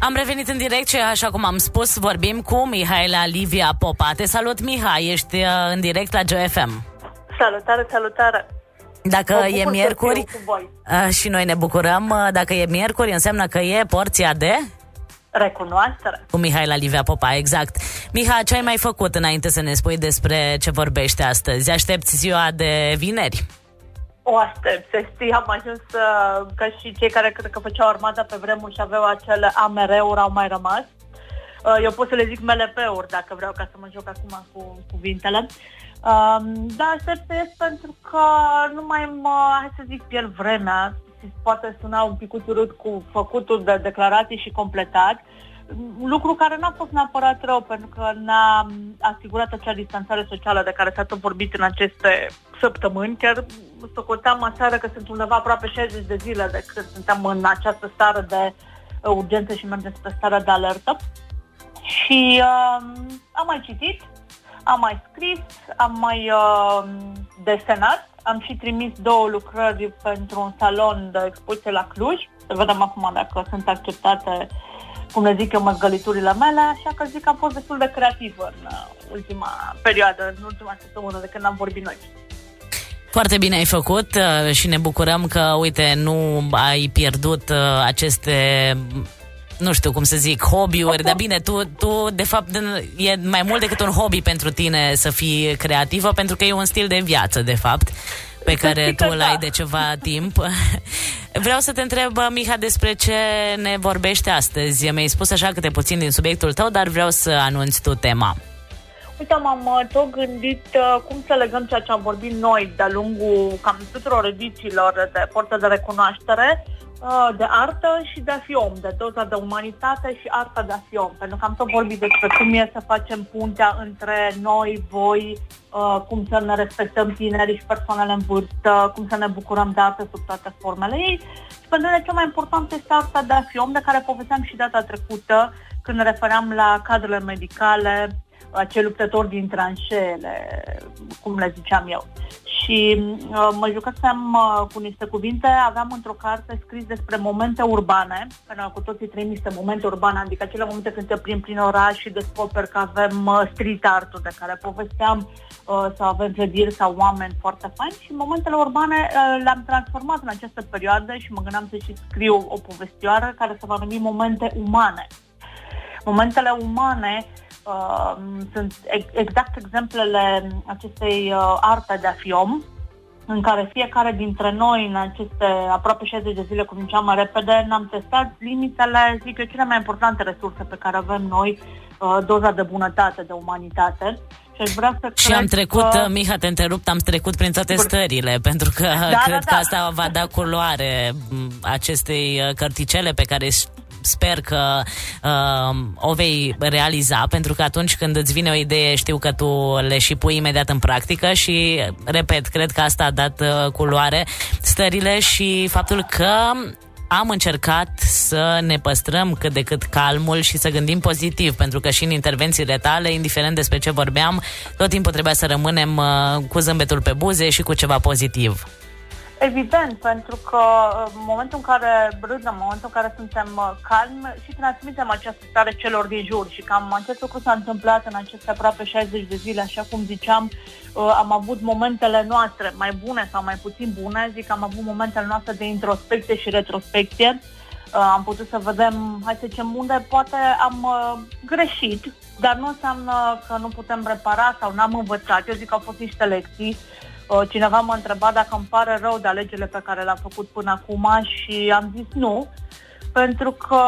Am revenit în direct și așa cum am spus, vorbim cu Mihaela Livia Popa. Te salut, Mihai, ești uh, în direct la GFM. Salutare, salutare! Dacă Mă e bucur să miercuri, fiu cu voi. uh, și noi ne bucurăm, uh, dacă e miercuri, înseamnă că e porția de... Recunoaștere. Cu Mihaela Livia Popa, exact. Miha, ce ai mai făcut înainte să ne spui despre ce vorbești astăzi? Aștepți ziua de vineri? O aștept, să știi, am ajuns uh, ca și cei care cred că făceau armata pe vremuri și aveau acele AMR-uri, au mai rămas. Uh, eu pot să le zic MLP-uri dacă vreau ca să mă joc acum cu cuvintele. Um, da, aștept este pentru că nu mai mă, hai să zic, pierd vremea. Poate suna un pic urât cu făcutul de declarații și completat. Lucru care n-a fost neapărat rău, pentru că n-a asigurat acea distanțare socială de care s-a tot vorbit în aceste săptămâni. Chiar socoteam aseară că sunt undeva aproape 60 de zile de când suntem în această stare de uh, urgență și mergem spre starea de alertă. Și uh, am mai citit, am mai scris, am mai uh, desenat, am și trimis două lucrări pentru un salon de expoziție la Cluj. Să vedem acum dacă sunt acceptate, cum le zic eu, măzgăliturile mele, așa că zic că am fost destul de creativ în uh, ultima perioadă, în ultima săptămână de când am vorbit noi. Foarte bine ai făcut uh, și ne bucurăm că, uite, nu ai pierdut uh, aceste nu știu cum să zic, hobby-uri, dar bine, tu, tu de fapt e mai mult decât un hobby pentru tine să fii creativă, pentru că e un stil de viață, de fapt, pe care tu îl ai de ceva timp. Vreau să te întreb, Miha, despre ce ne vorbește astăzi. Mi-ai spus așa câte puțin din subiectul tău, dar vreau să anunți tu tema. Uite, m-am uh, tot gândit uh, cum să legăm ceea ce am vorbit noi de-a lungul cam tuturor edițiilor de Forță de Recunoaștere uh, de artă și de a fi om, de doza de umanitate și arta de a fi om. Pentru că am tot vorbit despre cum e să facem puntea între noi, voi, uh, cum să ne respectăm tinerii și persoanele în vârstă, cum să ne bucurăm de artă sub toate formele ei. Și pentru mine cel mai important este arta de a fi om, de care povesteam și data trecută, când ne refeream la cadrele medicale, acei luptători din tranșeele, cum le ziceam eu. Și uh, mă jucasem uh, cu niște cuvinte, aveam într-o carte scris despre momente urbane, pentru că cu toții trăim niște momente urbane, adică acele momente când te plimbi prin oraș și descoperi că avem uh, street art de care povesteam, uh, sau avem clădiri sau oameni foarte faini și momentele urbane uh, le-am transformat în această perioadă și mă gândeam să și scriu o povestioară care se va numi momente umane. Momentele umane uh, sunt exact exemplele acestei uh, arte de a fi om, în care fiecare dintre noi, în aceste aproape 60 de zile, cum ziceam mai repede, ne-am testat limitele, zic eu, cele mai importante resurse pe care avem noi, uh, doza de bunătate, de umanitate. Și, aș vrea să și am trecut, că... Miha, te întrerupt, am trecut prin toate stările, pentru că da, cred da, da. că asta va da culoare acestei cărticele pe care sper că uh, o vei realiza, pentru că atunci când îți vine o idee, știu că tu le și pui imediat în practică și, repet, cred că asta a dat uh, culoare stările și faptul că am încercat să ne păstrăm cât de cât calmul și să gândim pozitiv, pentru că și în intervențiile tale, indiferent despre ce vorbeam, tot timpul trebuia să rămânem uh, cu zâmbetul pe buze și cu ceva pozitiv. Evident, pentru că în momentul în care râdem, în momentul în care suntem uh, calmi și transmitem această stare celor din jur și cam acest lucru s-a întâmplat în aceste aproape 60 de zile, așa cum ziceam, uh, am avut momentele noastre mai bune sau mai puțin bune, zic am avut momentele noastre de introspecție și retrospecție, uh, am putut să vedem, hai să zicem, unde poate am greșit, dar nu înseamnă că nu putem repara sau n-am învățat. Eu zic că au fost niște lecții Uh, cineva m-a întrebat dacă îmi pare rău de alegerile pe care le-am făcut până acum și am zis nu, pentru că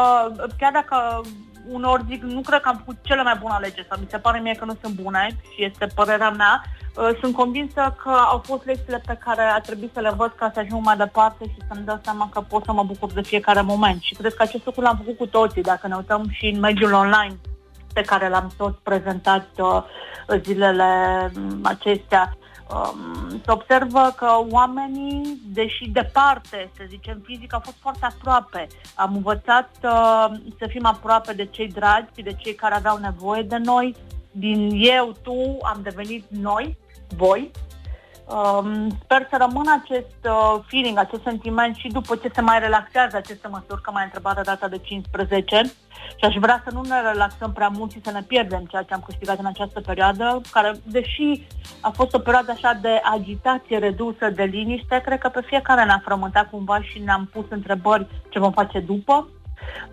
chiar dacă unor zic, nu cred că am făcut cele mai bune alegeri sau mi se pare mie că nu sunt bune și este părerea mea, uh, sunt convinsă că au fost lecțiile pe care a trebuit să le văd ca să ajung mai departe și să-mi dau seama că pot să mă bucur de fiecare moment. Și cred că acest lucru l-am făcut cu toții, dacă ne uităm și în mediul online pe care l-am tot prezentat uh, zilele acestea um, se observă că oamenii, deși departe, să zicem, fizic, au fost foarte aproape. Am învățat uh, să fim aproape de cei dragi, de cei care aveau nevoie de noi. Din eu, tu, am devenit noi, voi. Um, sper să rămână acest uh, feeling, acest sentiment și după ce se mai relaxează aceste măsuri, că mai întrebat de data de 15 și aș vrea să nu ne relaxăm prea mult și să ne pierdem ceea ce am câștigat în această perioadă, care, deși a fost o perioadă așa de agitație redusă, de liniște, cred că pe fiecare ne-a frământat cumva și ne-am pus întrebări ce vom face după.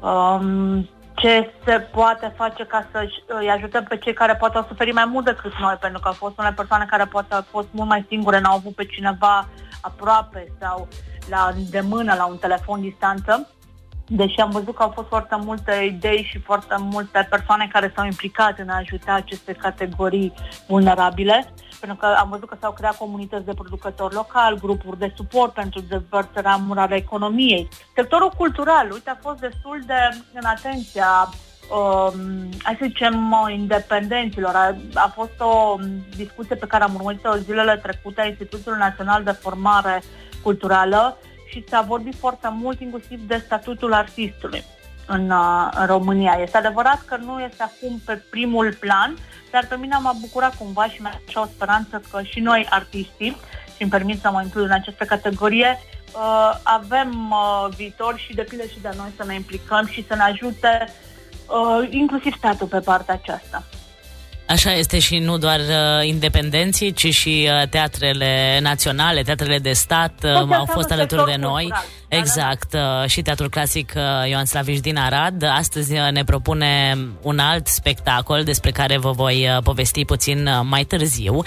Um, ce se poate face ca să îi ajutăm pe cei care poate au suferit mai mult decât noi, pentru că au fost unele persoane care poate au fost mult mai singure, n-au avut pe cineva aproape sau la îndemână, la un telefon distanță. Deși am văzut că au fost foarte multe idei și foarte multe persoane care s-au implicat în a ajuta aceste categorii vulnerabile, pentru că am văzut că s-au creat comunități de producători locali, grupuri de suport pentru dezvărsarea ale economiei. Sectorul cultural, uite, a fost destul de în atenția um, hai să zicem, independenților. A, a fost o discuție pe care am urmărit-o zilele trecute a Institutul Național de Formare Culturală și s-a vorbit foarte mult inclusiv de statutul artistului în, uh, în România. Este adevărat că nu este acum pe primul plan, dar pe mine m-a bucurat cumva și mi-a așa o speranță că și noi, artiștii, și îmi permit să mă includ în această categorie, uh, avem uh, viitor și depinde și de noi să ne implicăm și să ne ajute uh, inclusiv statul pe partea aceasta. Așa este și nu doar uh, independenții, ci și uh, teatrele naționale, teatrele de stat uh, au fost alături de noi. Cultural. Exact, uh, și Teatrul Clasic uh, Ioan Slaviș din Arad. Astăzi uh, ne propune un alt spectacol despre care vă voi uh, povesti puțin uh, mai târziu.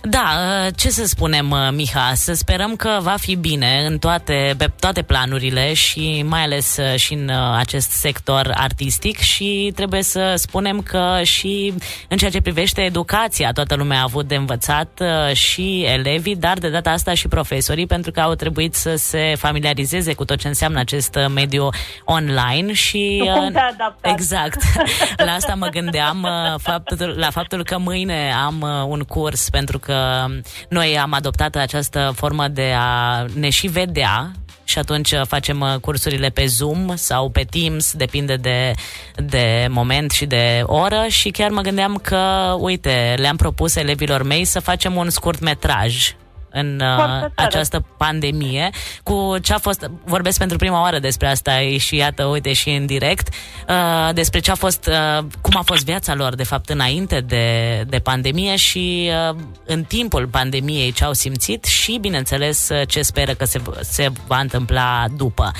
Da, uh, ce să spunem, uh, Miha, să sperăm că va fi bine în toate, pe toate planurile și mai ales uh, și în acest sector artistic și trebuie să spunem că și în ceea ce privește educația, toată lumea a avut de învățat și elevii, dar de data asta și profesorii, pentru că au trebuit să se familiarizeze cu tot ce înseamnă acest mediu online și... Cum te Exact. La asta mă gândeam, faptul, la faptul că mâine am un curs pentru că noi am adoptat această formă de a ne și vedea și atunci facem uh, cursurile pe Zoom sau pe Teams, depinde de, de moment și de oră și chiar mă gândeam că, uite, le-am propus elevilor mei să facem un scurt metraj în uh, această pandemie, cu ce a fost, vorbesc pentru prima oară despre asta și iată, uite, și în direct, uh, despre ce a fost, uh, cum a fost viața lor, de fapt, înainte de, de pandemie și uh, în timpul pandemiei ce au simțit și, bineînțeles, uh, ce speră că se, se va întâmpla după.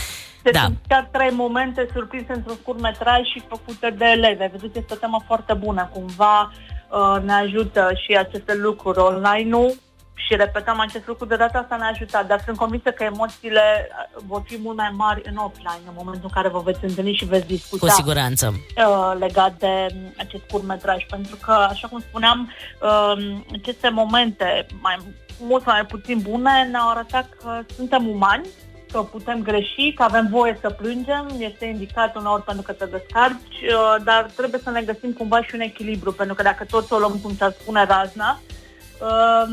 Deci da. sunt chiar trei momente surprinse într-un scurt metraj și făcute de elevi. Vedeți, este o temă foarte bună. Cumva uh, ne ajută și aceste lucruri online-ul și repetăm acest lucru, de data asta ne-a ajutat, dar sunt convinsă că emoțiile uh, vor fi mult mai mari în offline, în momentul în care vă veți întâlni și veți discuta. Cu siguranță. Uh, legat de acest curmetraj, pentru că, așa cum spuneam, uh, aceste momente mai mult sau mai puțin bune ne-au arătat că suntem umani, că putem greși, că avem voie să plângem, este indicat uneori pentru că te descarci, uh, dar trebuie să ne găsim cumva și un echilibru, pentru că dacă tot o luăm, cum se spune razna, Uh,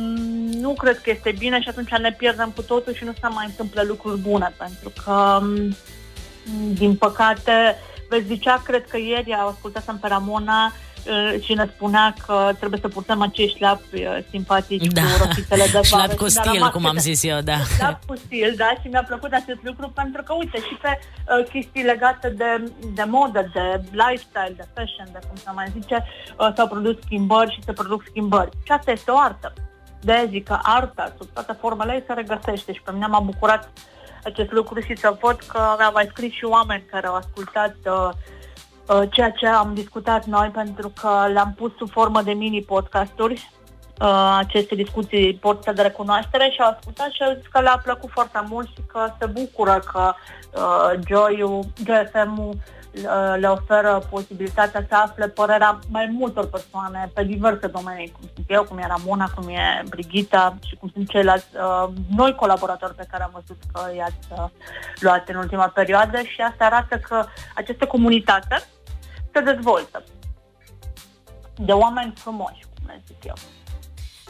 nu cred că este bine și atunci ne pierdem cu totul și nu se mai întâmplă lucruri bune, pentru că, um, din păcate, vezi zicea, cred că ieri au ascultat pe Ramona Uh, și ne spunea că trebuie să purtăm acești șlapi uh, simpatici da. cu rochitele de vară. cu stil, cum am zis eu, da. Șlap cu stil, da, și mi-a plăcut acest lucru pentru că, uite, și pe uh, chestii legate de, de modă, de lifestyle, de fashion, de cum se mai zice, uh, s-au produs schimbări și se produc schimbări. Și asta este o artă. de zic că arta, sub toate formele ei, se regăsește și pe mine m-a bucurat acest lucru și să văd că mi-au mai scris și oameni care au ascultat uh, Uh, ceea ce am discutat noi pentru că le-am pus sub formă de mini-podcasturi uh, aceste discuții porte de recunoaștere și au ascultat și au zis că le-a plăcut foarte mult și că se bucură că uh, Joy-ul, Joy FM-ul uh, le oferă posibilitatea să afle părerea mai multor persoane pe diverse domenii, cum sunt eu, cum e Ramona, cum e Brigita și cum sunt ceilalți uh, noi colaboratori pe care am văzut că i-ați uh, luat în ultima perioadă și asta arată că această comunitate se dezvoltă de oameni frumoși, cum le zic eu.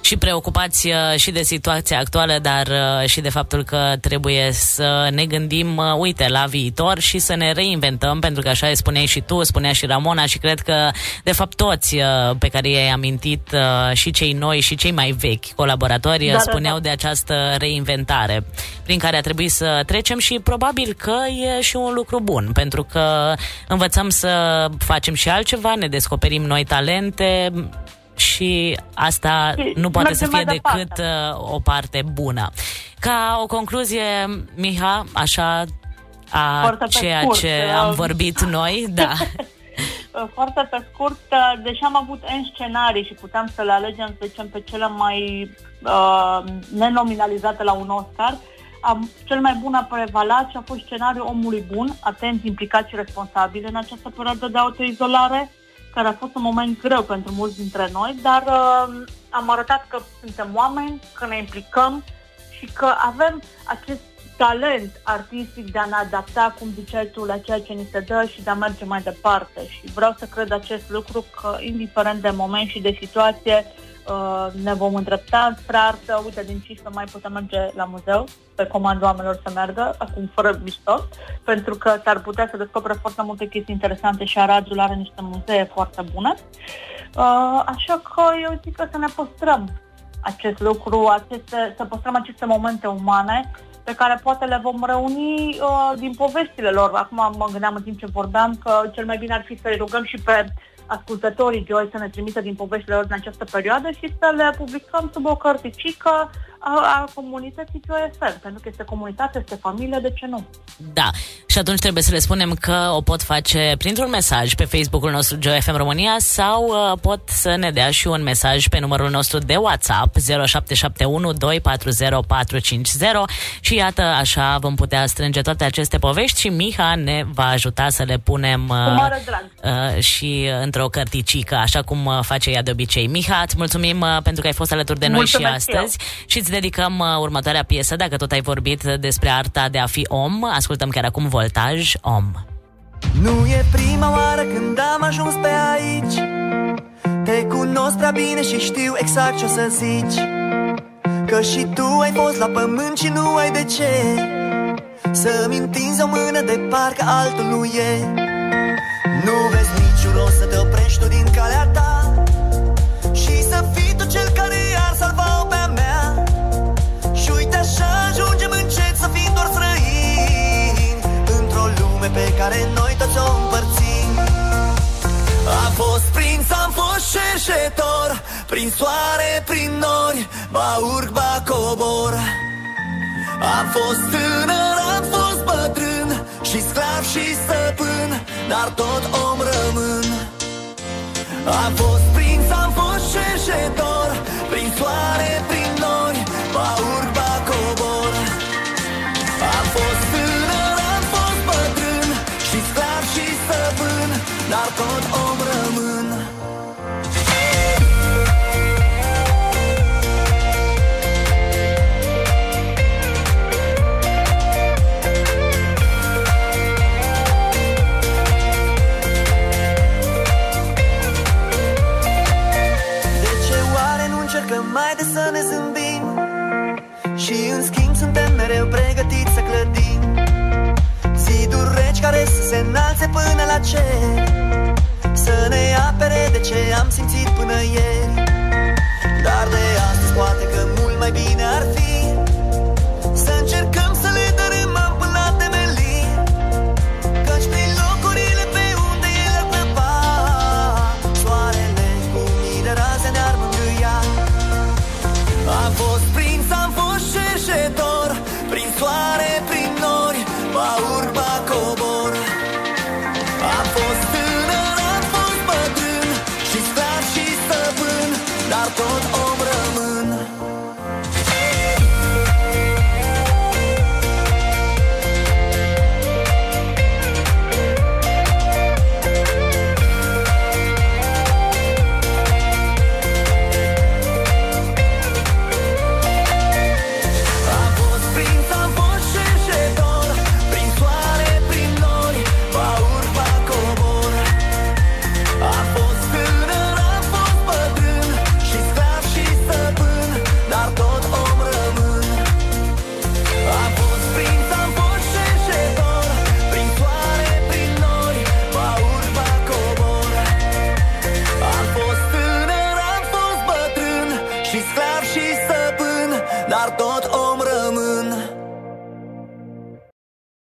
Și preocupați uh, și de situația actuală, dar uh, și de faptul că trebuie să ne gândim, uh, uite, la viitor și să ne reinventăm, pentru că așa spuneai și tu, spunea și Ramona și cred că, de fapt, toți pe care i-ai amintit, și cei noi și cei mai vechi colaboratori, da, spuneau da, da. de această reinventare prin care a trebuit să trecem și probabil că e și un lucru bun, pentru că învățăm să facem și altceva, ne descoperim noi talente, și asta și nu poate să fie decât uh, o parte bună. Ca o concluzie, Miha, așa a ceea scurt. ce am uh, vorbit noi, da. Foarte pe scurt, uh, deși am avut în scenarii și puteam să le alegem, să zicem, pe cele mai uh, nenominalizate la un Oscar, am, cel mai bun a prevalat și a fost scenariul omului bun, atent, implicat și responsabil în această perioadă de autoizolare, care a fost un moment greu pentru mulți dintre noi, dar uh, am arătat că suntem oameni, că ne implicăm și că avem acest talent artistic de a ne adapta, cum ziceai tu, la ceea ce ni se dă și de a merge mai departe. Și vreau să cred acest lucru că, indiferent de moment și de situație, uh, ne vom îndrepta spre artă. Uite, din 15 mai putem merge la muzeu, pe comandă oamenilor să meargă, acum fără mișto, pentru că s-ar putea să descopere foarte multe chestii interesante și Aradul are niște muzee foarte bune. Uh, așa că eu zic că să ne păstrăm acest lucru, aceste, să păstrăm aceste momente umane pe care poate le vom reuni uh, din poveștile lor. Acum mă gândeam în timp ce vorbeam că cel mai bine ar fi să-i rugăm și pe ascultătorii Joy să ne trimită din poveștile lor din această perioadă și să le publicăm sub o cărticică a, a comunității POFM, pentru că este comunitate, este familie, de ce nu? Da, și atunci trebuie să le spunem că o pot face printr-un mesaj pe Facebook-ul nostru GeoFM România sau uh, pot să ne dea și un mesaj pe numărul nostru de WhatsApp 0771 240 450 și iată, așa vom putea strânge toate aceste povești și Miha ne va ajuta să le punem uh, uh, și într-o cărticică, așa cum uh, face ea de obicei. Miha, îți mulțumim uh, pentru că ai fost alături de noi Mulțumesc și astăzi eu. și îți dedicăm uh, următoarea piesă, dacă tot ai vorbit despre arta de a fi om. Ascultăm chiar acum Voltaj Om. Nu e prima oară când am ajuns pe aici Te cunosc prea bine și știu exact ce o să zici Că și tu ai fost la pământ și nu ai de ce Să-mi întinzi o mână de parcă altul nu e Nu vezi niciun rost să te oprești tu din calea ta care noi toți o împărțim. A fost prinț, am fost cerșetor Prin soare, prin nori Ba urc, ba cobor. Am fost tânăr, am fost bătrân Și sclav și stăpân Dar tot om rămân. Am fost prinț, am fost cerșetor Prin soare, prin yeah.